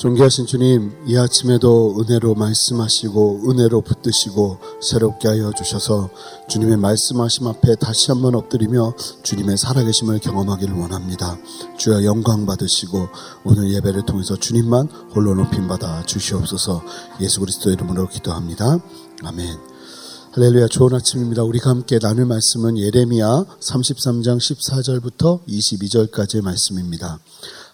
존귀하신 주님, 이 아침에도 은혜로 말씀하시고 은혜로 붙드시고 새롭게 하여 주셔서 주님의 말씀하심 앞에 다시 한번 엎드리며 주님의 살아계심을 경험하기를 원합니다. 주여 영광 받으시고 오늘 예배를 통해서 주님만 홀로 높임 받아 주시옵소서 예수 그리스도 이름으로 기도합니다. 아멘. 할렐루야 좋은 아침입니다. 우리가 함께 나눌 말씀은 예레미야 33장 14절부터 22절까지의 말씀입니다.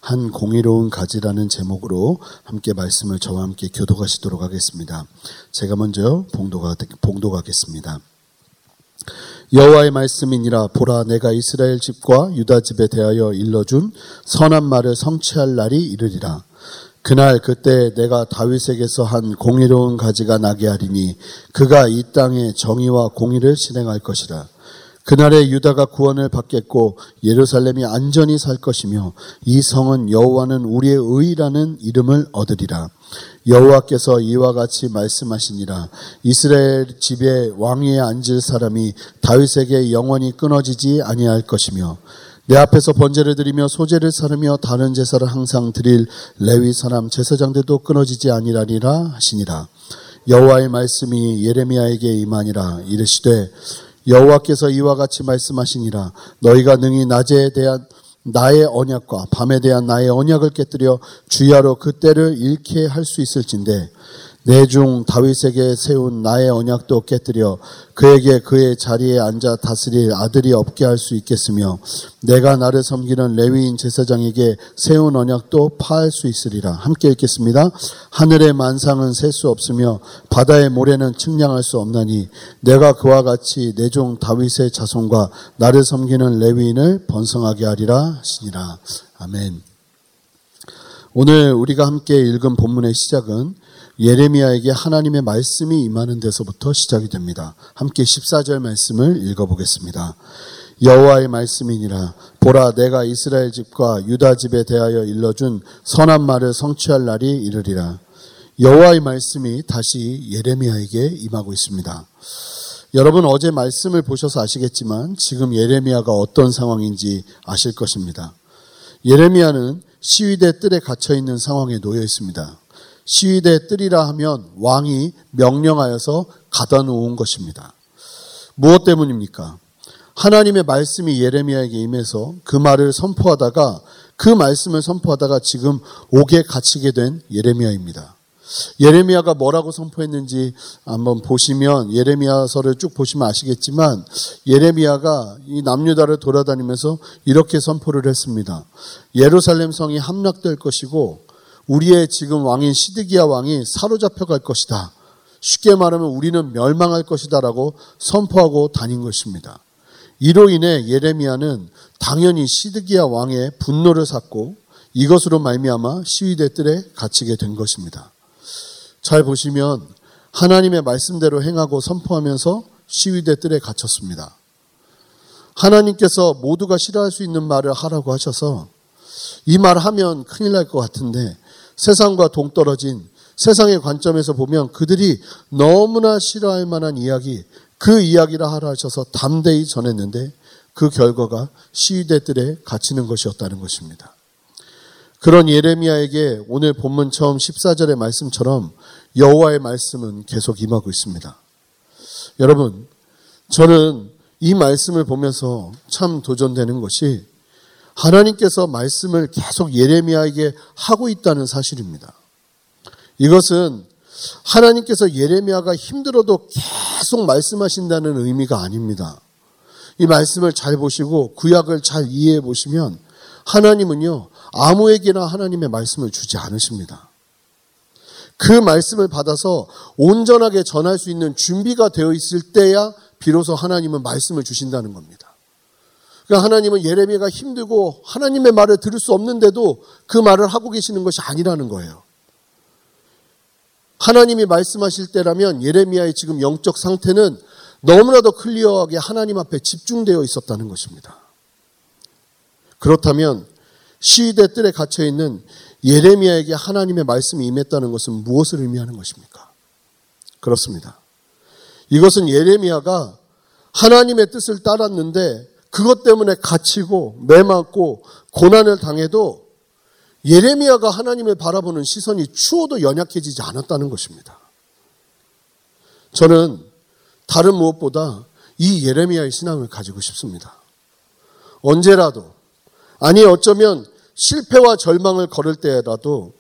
한 공의로운 가지라는 제목으로 함께 말씀을 저와 함께 교도하시도록 하겠습니다. 제가 먼저 봉도가, 봉도하겠습니다. 여호와의 말씀이니라 보라 내가 이스라엘 집과 유다 집에 대하여 일러준 선한 말을 성취할 날이 이르리라. 그날 그때 내가 다윗에게서 한 공의로운 가지가 나게 하리니 그가 이 땅에 정의와 공의를 실행할 것이라. 그날에 유다가 구원을 받겠고 예루살렘이 안전히 살 것이며 이 성은 여호와는 우리의 의라는 이름을 얻으리라. 여호와께서 이와 같이 말씀하시니라. 이스라엘 집에 왕위에 앉을 사람이 다윗에게 영원히 끊어지지 아니할 것이며 내 앞에서 번제를 드리며 소제를 사르며 다른 제사를 항상 드릴 레위 사람 제사장들도 끊어지지 아니라니라 하시니라. 여호와의 말씀이 예레미야에게 임하니라 이르시되 여호와께서 이와 같이 말씀하시니라. 너희가 능히 낮에 대한 나의 언약과 밤에 대한 나의 언약을 깨뜨려 주야로 그때를 잃게 할 수 있을진데 내중 다윗에게 세운 나의 언약도 깨뜨려 그에게 그의 자리에 앉아 다스릴 아들이 없게 할 수 있겠으며 내가 나를 섬기는 레위인 제사장에게 세운 언약도 파할 수 있으리라. 함께 읽겠습니다. 하늘의 만상은 셀 수 없으며 바다의 모래는 측량할 수 없나니 내가 그와 같이 내종 다윗의 자손과 나를 섬기는 레위인을 번성하게 하리라 하시니라. 아멘. 오늘 우리가 함께 읽은 본문의 시작은 예레미야에게 하나님의 말씀이 임하는 데서부터 시작이 됩니다. 함께 14절 말씀을 읽어보겠습니다. 여호와의 말씀이니라 보라 내가 이스라엘 집과 유다 집에 대하여 일러준 선한 말을 성취할 날이 이르리라. 여호와의 말씀이 다시 예레미야에게 임하고 있습니다. 여러분 어제 말씀을 보셔서 아시겠지만 지금 예레미야가 어떤 상황인지 아실 것입니다. 예레미야는 시위대 뜰에 갇혀 있는 상황에 놓여 있습니다. 시위대 뜰이라 하면 왕이 명령하여서 가다 놓은 것입니다. 무엇 때문입니까? 하나님의 말씀이 예레미야에게 임해서 그 말을 선포하다가 그 말씀을 선포하다가 지금 옥에 갇히게 된 예레미야입니다. 예레미야가 뭐라고 선포했는지 한번 보시면 예레미야서를 쭉 보시면 아시겠지만 예레미야가 이 남유다를 돌아다니면서 이렇게 선포를 했습니다. 예루살렘 성이 함락될 것이고 우리의 지금 왕인 시드기야 왕이 사로잡혀 갈 것이다. 쉽게 말하면 우리는 멸망할 것이다라고 선포하고 다닌 것입니다. 이로 인해 예레미야는 당연히 시드기야 왕의 분노를 샀고 이것으로 말미암아 시위대 뜰에 갇히게 된 것입니다. 잘 보시면 하나님의 말씀대로 행하고 선포하면서 시위대 뜰에 갇혔습니다. 하나님께서 모두가 싫어할 수 있는 말을 하라고 하셔서 이 말 하면 큰일 날 것 같은데 세상과 동떨어진 세상의 관점에서 보면 그들이 너무나 싫어할 만한 이야기, 그 이야기를 하라 하셔서 담대히 전했는데 그 결과가 시위대들에 갇히는 것이었다는 것입니다. 그런 예레미야에게 오늘 본문 처음 14절의 말씀처럼 여호와의 말씀은 계속 임하고 있습니다. 여러분, 저는 이 말씀을 보면서 참 도전되는 것이 하나님께서 말씀을 계속 예레미야에게 하고 있다는 사실입니다. 이것은 하나님께서 예레미야가 힘들어도 계속 말씀하신다는 의미가 아닙니다. 이 말씀을 잘 보시고 구약을 잘 이해해 보시면 하나님은요, 아무에게나 하나님의 말씀을 주지 않으십니다. 그 말씀을 받아서 온전하게 전할 수 있는 준비가 되어 있을 때야 비로소 하나님은 말씀을 주신다는 겁니다. 그러니까 하나님은 예레미야가 힘들고 하나님의 말을 들을 수 없는데도 그 말을 하고 계시는 것이 아니라는 거예요. 하나님이 말씀하실 때라면 예레미야의 지금 영적 상태는 너무나도 클리어하게 하나님 앞에 집중되어 있었다는 것입니다. 그렇다면 시대 뜰에 갇혀 있는 예레미야에게 하나님의 말씀이 임했다는 것은 무엇을 의미하는 것입니까? 그렇습니다. 이것은 예레미야가 하나님의 뜻을 따랐는데 그것 때문에 갇히고 매맞고 고난을 당해도 예레미야가 하나님을 바라보는 시선이 추워도 연약해지지 않았다는 것입니다. 저는 다른 무엇보다 이 예레미야의 신앙을 가지고 싶습니다. 언제라도, 아니 어쩌면 실패와 절망을 걸을 때라도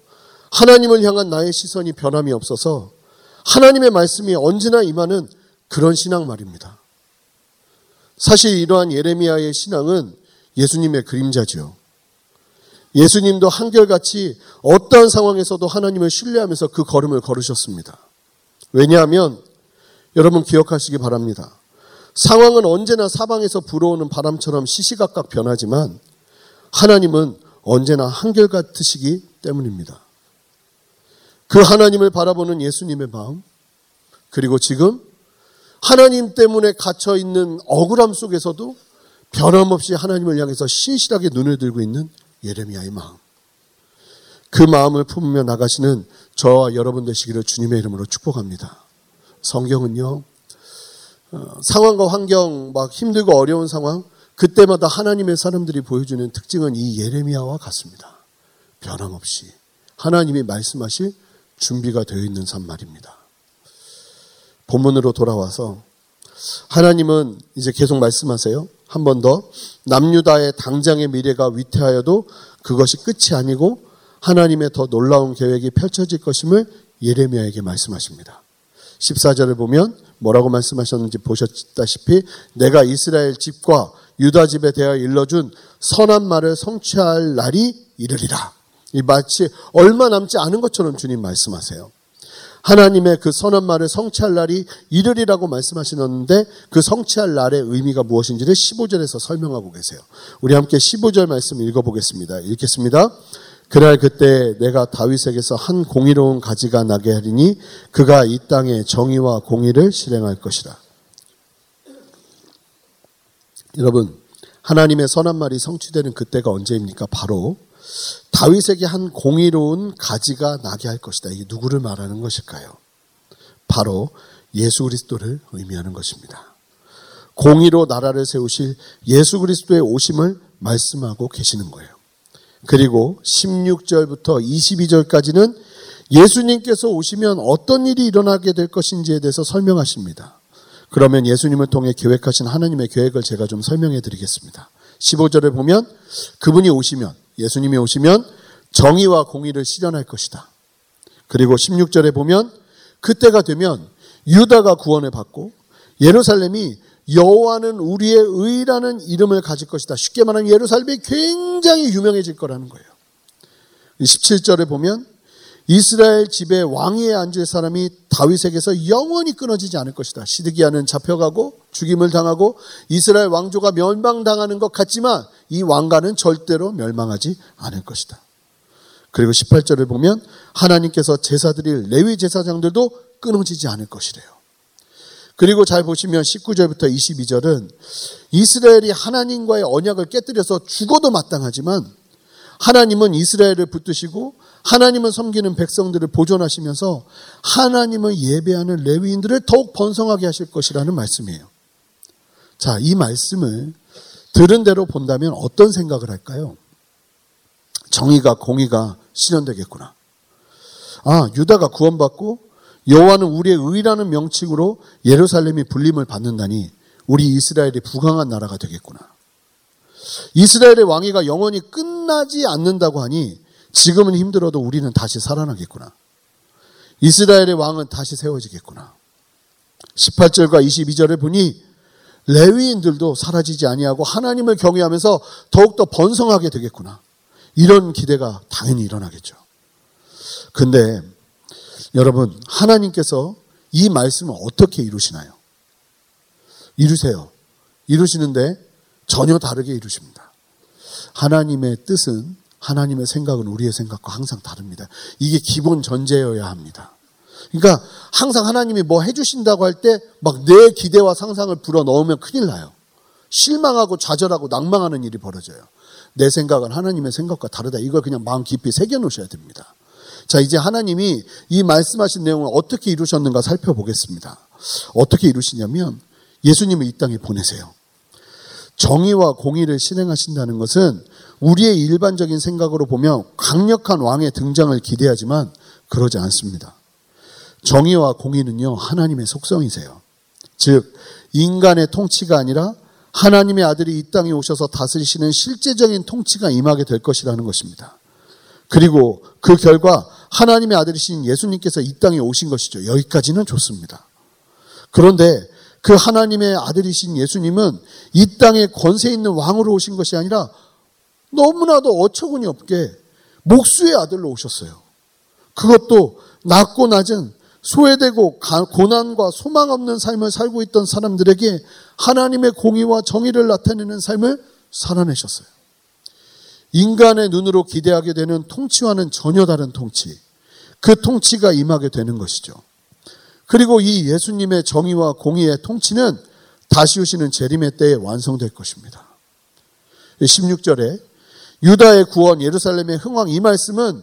하나님을 향한 나의 시선이 변함이 없어서 하나님의 말씀이 언제나 임하는 그런 신앙 말입니다. 사실 이러한 예레미야의 신앙은 예수님의 그림자지요. 예수님도 한결같이 어떠한 상황에서도 하나님을 신뢰하면서 그 걸음을 걸으셨습니다. 왜냐하면 여러분 기억하시기 바랍니다. 상황은 언제나 사방에서 불어오는 바람처럼 시시각각 변하지만 하나님은 언제나 한결같으시기 때문입니다. 그 하나님을 바라보는 예수님의 마음, 그리고 지금 하나님 때문에 갇혀 있는 억울함 속에서도 변함없이 하나님을 향해서 신실하게 눈을 들고 있는 예레미야의 마음. 그 마음을 품으며 나가시는 저와 여러분 되시기를 주님의 이름으로 축복합니다. 성경은요, 어, 상황과 환경, 막 힘들고 어려운 상황, 그때마다 하나님의 사람들이 보여주는 특징은 이 예레미야와 같습니다. 변함없이 하나님이 말씀하실 준비가 되어 있는 삶 말입니다. 본문으로 돌아와서 하나님은 이제 계속 말씀하세요. 한 번 더 남유다의 당장의 미래가 위태하여도 그것이 끝이 아니고 하나님의 더 놀라운 계획이 펼쳐질 것임을 예레미야에게 말씀하십니다. 14절을 보면 뭐라고 말씀하셨는지 보셨다시피 내가 이스라엘 집과 유다 집에 대하여 일러준 선한 말을 성취할 날이 이르리라. 이 마치 얼마 남지 않은 것처럼 주님 말씀하세요. 하나님의 그 선한 말을 성취할 날이 이르리라고 말씀하시는데 그 성취할 날의 의미가 무엇인지를 15절에서 설명하고 계세요. 우리 함께 15절 말씀 읽어보겠습니다. 읽겠습니다. 그날 그때 내가 다윗에게서 한 공의로운 가지가 나게 하리니 그가 이 땅에 정의와 공의를 실행할 것이다. 여러분, 하나님의 선한 말이 성취되는 그때가 언제입니까? 바로 다윗에게 한 공의로운 가지가 나게 할 것이다. 이게 누구를 말하는 것일까요? 바로 예수 그리스도를 의미하는 것입니다. 공의로 나라를 세우실 예수 그리스도의 오심을 말씀하고 계시는 거예요. 그리고 16절부터 22절까지는 예수님께서 오시면 어떤 일이 일어나게 될 것인지에 대해서 설명하십니다. 그러면 예수님을 통해 계획하신 하나님의 계획을 제가 좀 설명해 드리겠습니다. 15절에 보면 그분이 오시면, 예수님이 오시면 정의와 공의를 실현할 것이다. 그리고 16절에 보면 그때가 되면 유다가 구원을 받고 예루살렘이 여호와는 우리의 의라는 이름을 가질 것이다. 쉽게 말하면 예루살렘이 굉장히 유명해질 거라는 거예요. 17절에 보면 이스라엘 집에 왕위에 앉을 사람이 다윗에게서 영원히 끊어지지 않을 것이다. 시드기야는 잡혀가고 죽임을 당하고 이스라엘 왕조가 멸망당하는 것 같지만 이 왕가는 절대로 멸망하지 않을 것이다. 그리고 18절을 보면 하나님께서 제사드릴 레위 제사장들도 끊어지지 않을 것이래요. 그리고 잘 보시면 19절부터 22절은 이스라엘이 하나님과의 언약을 깨뜨려서 죽어도 마땅하지만 하나님은 이스라엘을 붙드시고 하나님을 섬기는 백성들을 보존하시면서 하나님을 예배하는 레위인들을 더욱 번성하게 하실 것이라는 말씀이에요. 자, 이 말씀을 들은 대로 본다면 어떤 생각을 할까요? 정의가 공의가 실현되겠구나. 아, 유다가 구원받고 여호와는 우리의 의라는 명칭으로 예루살렘이 불림을 받는다니 우리 이스라엘이 부강한 나라가 되겠구나. 이스라엘의 왕위가 영원히 끝나지 않는다고 하니 지금은 힘들어도 우리는 다시 살아나겠구나. 이스라엘의 왕은 다시 세워지겠구나. 18절과 22절을 보니 레위인들도 사라지지 아니하고 하나님을 경외하면서 더욱더 번성하게 되겠구나. 이런 기대가 당연히 일어나겠죠. 근데 여러분, 하나님께서 이 말씀을 어떻게 이루시나요? 이루세요. 이루시는데 전혀 다르게 이루십니다. 하나님의 뜻은, 하나님의 생각은 우리의 생각과 항상 다릅니다. 이게 기본 전제여야 합니다. 그러니까 항상 하나님이 뭐 해주신다고 할 때 막 내 기대와 상상을 불어 넣으면 큰일 나요. 실망하고 좌절하고 낭망하는 일이 벌어져요. 내 생각은 하나님의 생각과 다르다. 이걸 그냥 마음 깊이 새겨놓으셔야 됩니다. 자, 이제 하나님이 이 말씀하신 내용을 어떻게 이루셨는가 살펴보겠습니다. 어떻게 이루시냐면 예수님을 이 땅에 보내세요. 정의와 공의를 실행하신다는 것은 우리의 일반적인 생각으로 보면 강력한 왕의 등장을 기대하지만 그러지 않습니다. 정의와 공의는요, 하나님의 속성이세요. 즉, 인간의 통치가 아니라 하나님의 아들이 이 땅에 오셔서 다스리시는 실제적인 통치가 임하게 될 것이라는 것입니다. 그리고 그 결과 하나님의 아들이신 예수님께서 이 땅에 오신 것이죠. 여기까지는 좋습니다. 그런데 그 하나님의 아들이신 예수님은 이 땅에 권세 있는 왕으로 오신 것이 아니라 너무나도 어처구니 없게 목수의 아들로 오셨어요. 그것도 낮고 낮은 소외되고 고난과 소망 없는 삶을 살고 있던 사람들에게 하나님의 공의와 정의를 나타내는 삶을 살아내셨어요. 인간의 눈으로 기대하게 되는 통치와는 전혀 다른 통치. 그 통치가 임하게 되는 것이죠. 그리고 이 예수님의 정의와 공의의 통치는 다시 오시는 재림의 때에 완성될 것입니다. 16절에 유다의 구원, 예루살렘의 흥왕 이 말씀은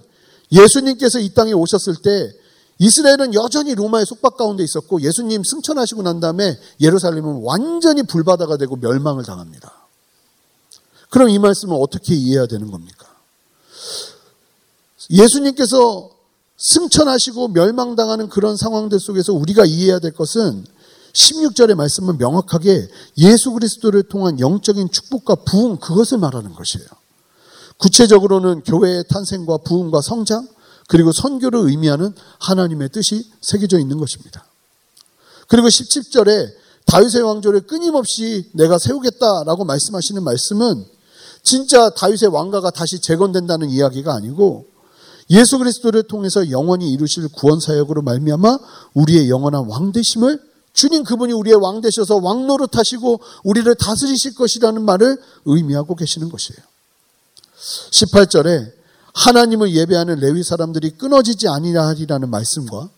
예수님께서 이 땅에 오셨을 때 이스라엘은 여전히 로마의 속박 가운데 있었고 예수님 승천하시고 난 다음에 예루살렘은 완전히 불바다가 되고 멸망을 당합니다. 그럼 이 말씀을 어떻게 이해해야 되는 겁니까? 예수님께서 승천하시고 멸망당하는 그런 상황들 속에서 우리가 이해해야 될 것은 16절의 말씀은 명확하게 예수 그리스도를 통한 영적인 축복과 부흥 그것을 말하는 것이에요. 구체적으로는 교회의 탄생과 부흥과 성장 그리고 선교를 의미하는 하나님의 뜻이 새겨져 있는 것입니다. 그리고 17절에 다윗의 왕조를 끊임없이 내가 세우겠다라고 말씀하시는 말씀은 진짜 다윗의 왕가가 다시 재건된다는 이야기가 아니고 예수 그리스도를 통해서 영원히 이루실 구원 사역으로 말미암아 우리의 영원한 왕 되심을 주님 그분이 우리의 왕 되셔서 왕 노릇 하시고 우리를 다스리실 것이라는 말을 의미하고 계시는 것이에요. 18절에 하나님을 예배하는 레위 사람들이 끊어지지 아니하리라는 말씀과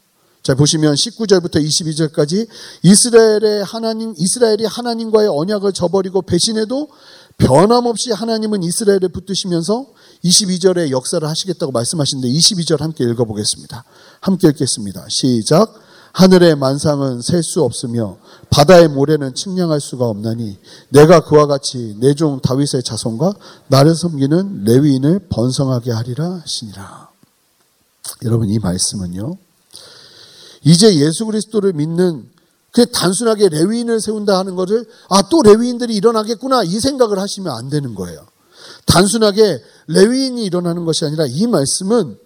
자 보시면 19절부터 22절까지 이스라엘의 하나님 이스라엘이 하나님과의 언약을 저버리고 배신해도 변함없이 하나님은 이스라엘을 붙드시면서 22절에 역사를 하시겠다고 말씀하시는데 22절 함께 읽어보겠습니다. 함께 읽겠습니다. 시작. 하늘의 만상은 셀 수 없으며 바다의 모래는 측량할 수가 없나니 내가 그와 같이 내 종 다윗의 자손과 나를 섬기는 레위인을 번성하게 하리라 하시니라. 여러분 이 말씀은요. 이제 예수 그리스도를 믿는 그 단순하게 레위인을 세운다 하는 것을 아 또 레위인들이 일어나겠구나 이 생각을 하시면 안 되는 거예요. 단순하게 레위인이 일어나는 것이 아니라 이 말씀은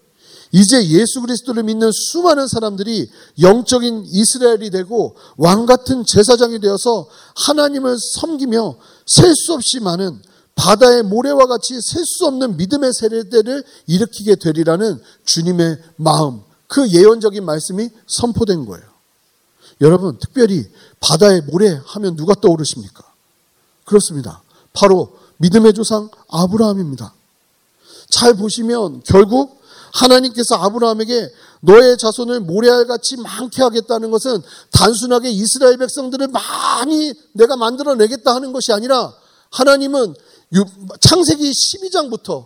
이제 예수 그리스도를 믿는 수많은 사람들이 영적인 이스라엘이 되고 왕 같은 제사장이 되어서 하나님을 섬기며 셀 수 없이 많은 바다의 모래와 같이 셀 수 없는 믿음의 세례들을 일으키게 되리라는 주님의 마음, 그 예언적인 말씀이 선포된 거예요. 여러분, 특별히 바다의 모래 하면 누가 떠오르십니까? 그렇습니다. 바로 믿음의 조상 아브라함입니다. 잘 보시면 결국 하나님께서 아브라함에게 너의 자손을 모래알같이 많게 하겠다는 것은 단순하게 이스라엘 백성들을 많이 내가 만들어내겠다 하는 것이 아니라 하나님은 창세기 12장부터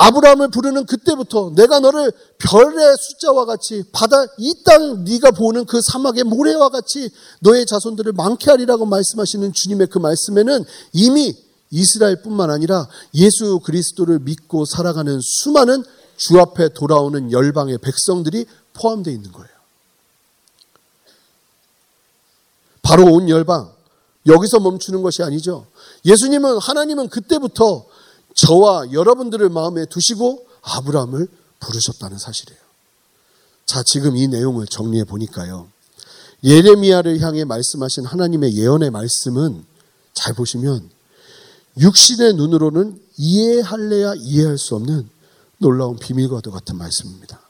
아브라함을 부르는 그때부터 내가 너를 별의 숫자와 같이 바다 이 땅 네가 보는 그 사막의 모래와 같이 너의 자손들을 많게 하리라고 말씀하시는 주님의 그 말씀에는 이미 이스라엘뿐만 아니라 예수 그리스도를 믿고 살아가는 수많은 주 앞에 돌아오는 열방의 백성들이 포함되어 있는 거예요. 바로 온 열방. 여기서 멈추는 것이 아니죠. 예수님은, 하나님은 그때부터 저와 여러분들을 마음에 두시고 아브라함을 부르셨다는 사실이에요. 자, 지금 이 내용을 정리해 보니까요. 예레미야를 향해 말씀하신 하나님의 예언의 말씀은 잘 보시면 육신의 눈으로는 이해할래야 이해할 수 없는 놀라운 비밀과도 같은 말씀입니다.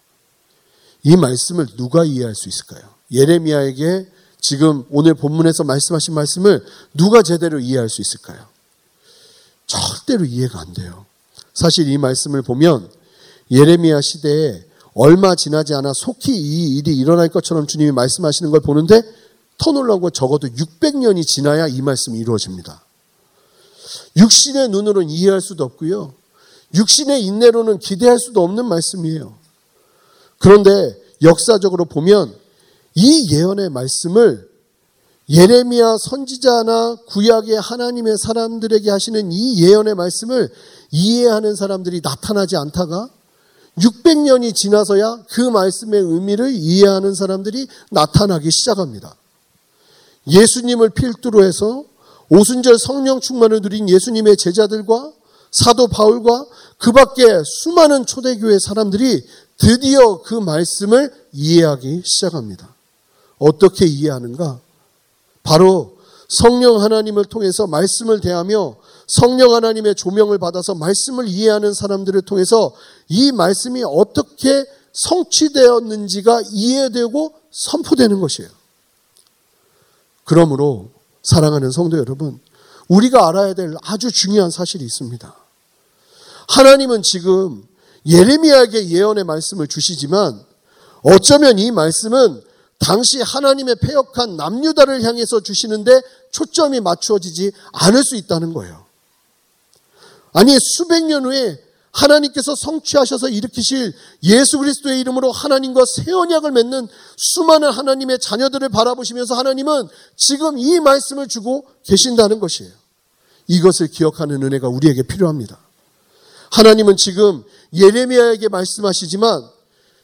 이 말씀을 누가 이해할 수 있을까요? 예레미야에게 지금 오늘 본문에서 말씀하신 말씀을 누가 제대로 이해할 수 있을까요? 절대로 이해가 안 돼요. 사실 이 말씀을 보면 예레미야 시대에 얼마 지나지 않아 속히 이 일이 일어날 것처럼 주님이 말씀하시는 걸 보는데 건 적어도 600년이 지나야 이 말씀이 이루어집니다. 육신의 눈으로는 이해할 수도 없고요. 육신의 인내로는 기대할 수도 없는 말씀이에요. 그런데 역사적으로 보면 이 예언의 말씀을 예레미야 선지자나 구약의 하나님의 사람들에게 하시는 이 예언의 말씀을 이해하는 사람들이 나타나지 않다가 600년이 지나서야 그 말씀의 의미를 이해하는 사람들이 나타나기 시작합니다. 예수님을 필두로 해서 오순절 성령 충만을 누린 예수님의 제자들과 사도 바울과 그 밖에 수많은 초대교회 사람들이 드디어 그 말씀을 이해하기 시작합니다. 어떻게 이해하는가? 바로 성령 하나님을 통해서 말씀을 대하며 성령 하나님의 조명을 받아서 말씀을 이해하는 사람들을 통해서 이 말씀이 어떻게 성취되었는지가 이해되고 선포되는 것이에요. 그러므로 사랑하는 성도 여러분, 우리가 알아야 될 아주 중요한 사실이 있습니다. 하나님은 지금 예레미야에게 예언의 말씀을 주시지만 어쩌면 이 말씀은 당시 하나님의 폐역한 남유다를 향해서 주시는데 초점이 맞추어지지 않을 수 있다는 거예요. 아니 수백 년 후에 하나님께서 성취하셔서 일으키실 예수 그리스도의 이름으로 하나님과 새 언약을 맺는 수많은 하나님의 자녀들을 바라보시면서 하나님은 지금 이 말씀을 주고 계신다는 것이에요. 이것을 기억하는 은혜가 우리에게 필요합니다. 하나님은 지금 예레미야에게 말씀하시지만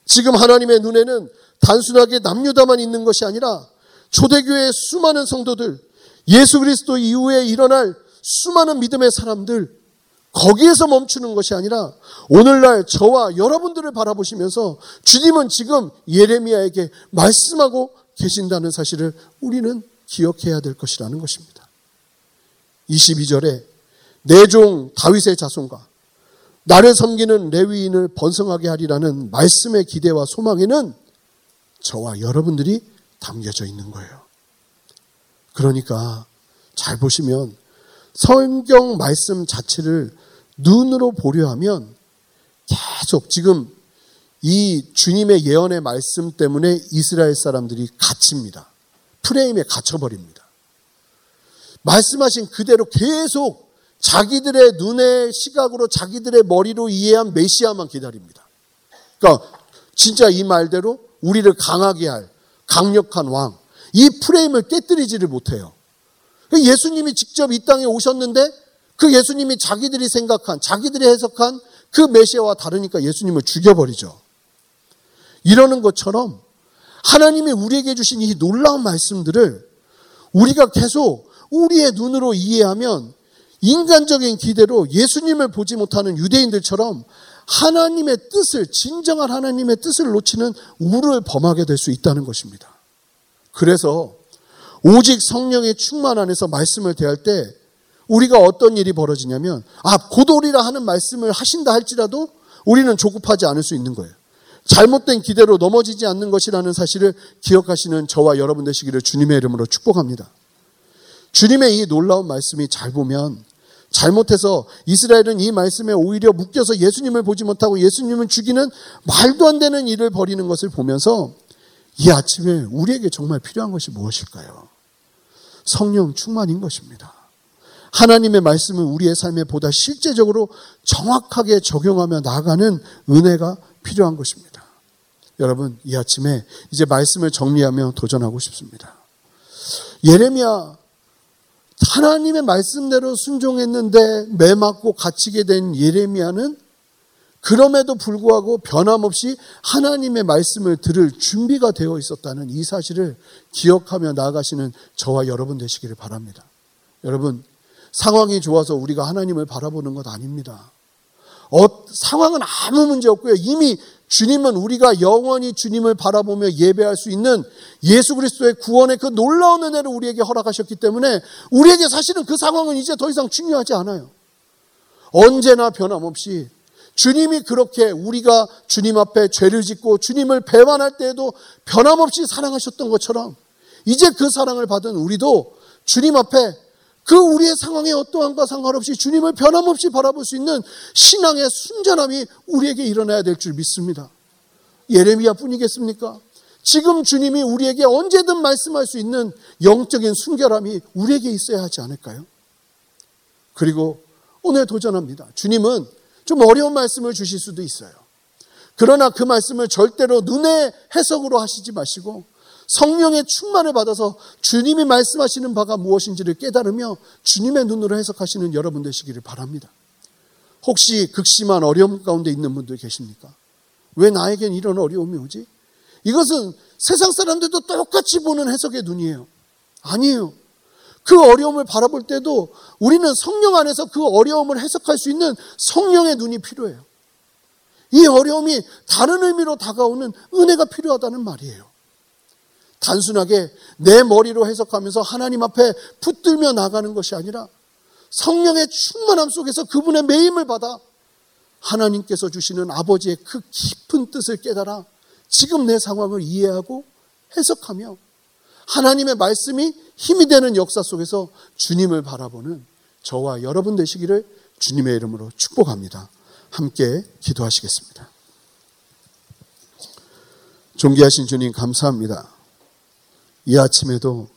지금 하나님의 눈에는 단순하게 남유다만 있는 것이 아니라 초대교회의 수많은 성도들, 예수 그리스도 이후에 일어날 수많은 믿음의 사람들, 거기에서 멈추는 것이 아니라 오늘날 저와 여러분들을 바라보시면서 주님은 지금 예레미야에게 말씀하고 계신다는 사실을 우리는 기억해야 될 것이라는 것입니다. 22절에 내 종 다윗의 자손과 나를 섬기는 레위인을 번성하게 하리라는 말씀의 기대와 소망에는 저와 여러분들이 담겨져 있는 거예요. 그러니까 잘 보시면 성경 말씀 자체를 눈으로 보려 하면 계속 지금 이 주님의 예언의 말씀 때문에 이스라엘 사람들이 갇힙니다. 프레임에 갇혀버립니다. 말씀하신 그대로 계속 자기들의 눈의 시각으로 자기들의 머리로 이해한 메시아만 기다립니다. 그러니까 진짜 이 말대로 우리를 강하게 할 강력한 왕, 이 프레임을 깨뜨리지를 못해요. 예수님이 직접 이 땅에 오셨는데 그 예수님이 자기들이 생각한, 자기들이 해석한 그 메시아와 다르니까 예수님을 죽여버리죠. 이러는 것처럼 하나님이 우리에게 주신 이 놀라운 말씀들을 우리가 계속 우리의 눈으로 이해하면 인간적인 기대로 예수님을 보지 못하는 유대인들처럼 하나님의 뜻을, 진정한 하나님의 뜻을 놓치는 우를 범하게 될 수 있다는 것입니다. 그래서 오직 성령의 충만 안에서 말씀을 대할 때 우리가 어떤 일이 벌어지냐면, 아, 고돌이라 하는 말씀을 하신다 할지라도 우리는 조급하지 않을 수 있는 거예요. 잘못된 기대로 넘어지지 않는 것이라는 사실을 기억하시는 저와 여러분 되시기를 주님의 이름으로 축복합니다. 주님의 이 놀라운 말씀이 잘 보면 잘못해서 이스라엘은 이 말씀에 오히려 묶여서 예수님을 보지 못하고 예수님을 죽이는 말도 안 되는 일을 벌이는 것을 보면서 이 아침에 우리에게 정말 필요한 것이 무엇일까요? 성령 충만인 것입니다. 하나님의 말씀을 우리의 삶에 보다 실제적으로 정확하게 적용하며 나아가는 은혜가 필요한 것입니다. 여러분, 이 아침에 이제 말씀을 정리하며 도전하고 싶습니다. 예레미야 하나님의 말씀대로 순종했는데 매 맞고 갇히게 된 예레미야는 그럼에도 불구하고 변함없이 하나님의 말씀을 들을 준비가 되어 있었다는 이 사실을 기억하며 나아가시는 저와 여러분 되시기를 바랍니다. 여러분, 상황이 좋아서 우리가 하나님을 바라보는 것 아닙니다. 어, 상황은 아무 문제 없고요. 이미 주님은 우리가 영원히 주님을 바라보며 예배할 수 있는 예수 그리스도의 구원의 그 놀라운 은혜를 우리에게 허락하셨기 때문에 우리에게 사실은 그 상황은 이제 더 이상 중요하지 않아요. 언제나 변함없이 주님이 그렇게 우리가 주님 앞에 죄를 짓고 주님을 배반할 때에도 변함없이 사랑하셨던 것처럼 이제 그 사랑을 받은 우리도 주님 앞에 그 우리의 상황에 어떠한과 상관없이 주님을 변함없이 바라볼 수 있는 신앙의 순전함이 우리에게 일어나야 될 줄 믿습니다. 예레미야 뿐이겠습니까? 지금 주님이 우리에게 언제든 말씀할 수 있는 영적인 순결함이 우리에게 있어야 하지 않을까요? 그리고 오늘 도전합니다. 주님은 좀 어려운 말씀을 주실 수도 있어요. 그러나 그 말씀을 절대로 눈의 해석으로 하시지 마시고 성령의 충만을 받아서 주님이 말씀하시는 바가 무엇인지를 깨달으며 주님의 눈으로 해석하시는 여러분 되시기를 바랍니다. 혹시 극심한 어려움 가운데 있는 분들 계십니까? 왜 나에겐 이런 어려움이 오지? 이것은 세상 사람들도 똑같이 보는 해석의 눈이에요. 아니에요. 그 어려움을 바라볼 때도 우리는 성령 안에서 그 어려움을 해석할 수 있는 성령의 눈이 필요해요. 이 어려움이 다른 의미로 다가오는 은혜가 필요하다는 말이에요. 단순하게 내 머리로 해석하면서 하나님 앞에 붙들며 나가는 것이 아니라 성령의 충만함 속에서 그분의 매임을 받아 하나님께서 주시는 아버지의 그 깊은 뜻을 깨달아 지금 내 상황을 이해하고 해석하며 하나님의 말씀이 힘이 되는 역사 속에서 주님을 바라보는 저와 여러분 되시기를 주님의 이름으로 축복합니다. 함께 기도하시겠습니다. 존귀하신 주님 감사합니다. 이 아침에도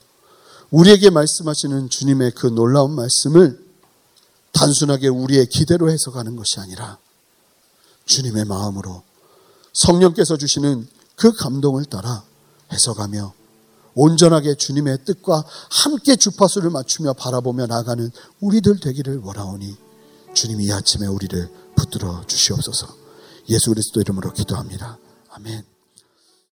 우리에게 말씀하시는 주님의 그 놀라운 말씀을 단순하게 우리의 기대로 해석하는 것이 아니라 주님의 마음으로 성령께서 주시는 그 감동을 따라 해석하며 온전하게 주님의 뜻과 함께 주파수를 맞추며 바라보며 나가는 우리들 되기를 원하오니 주님이 이 아침에 우리를 붙들어 주시옵소서 예수 그리스도 이름으로 기도합니다. 아멘.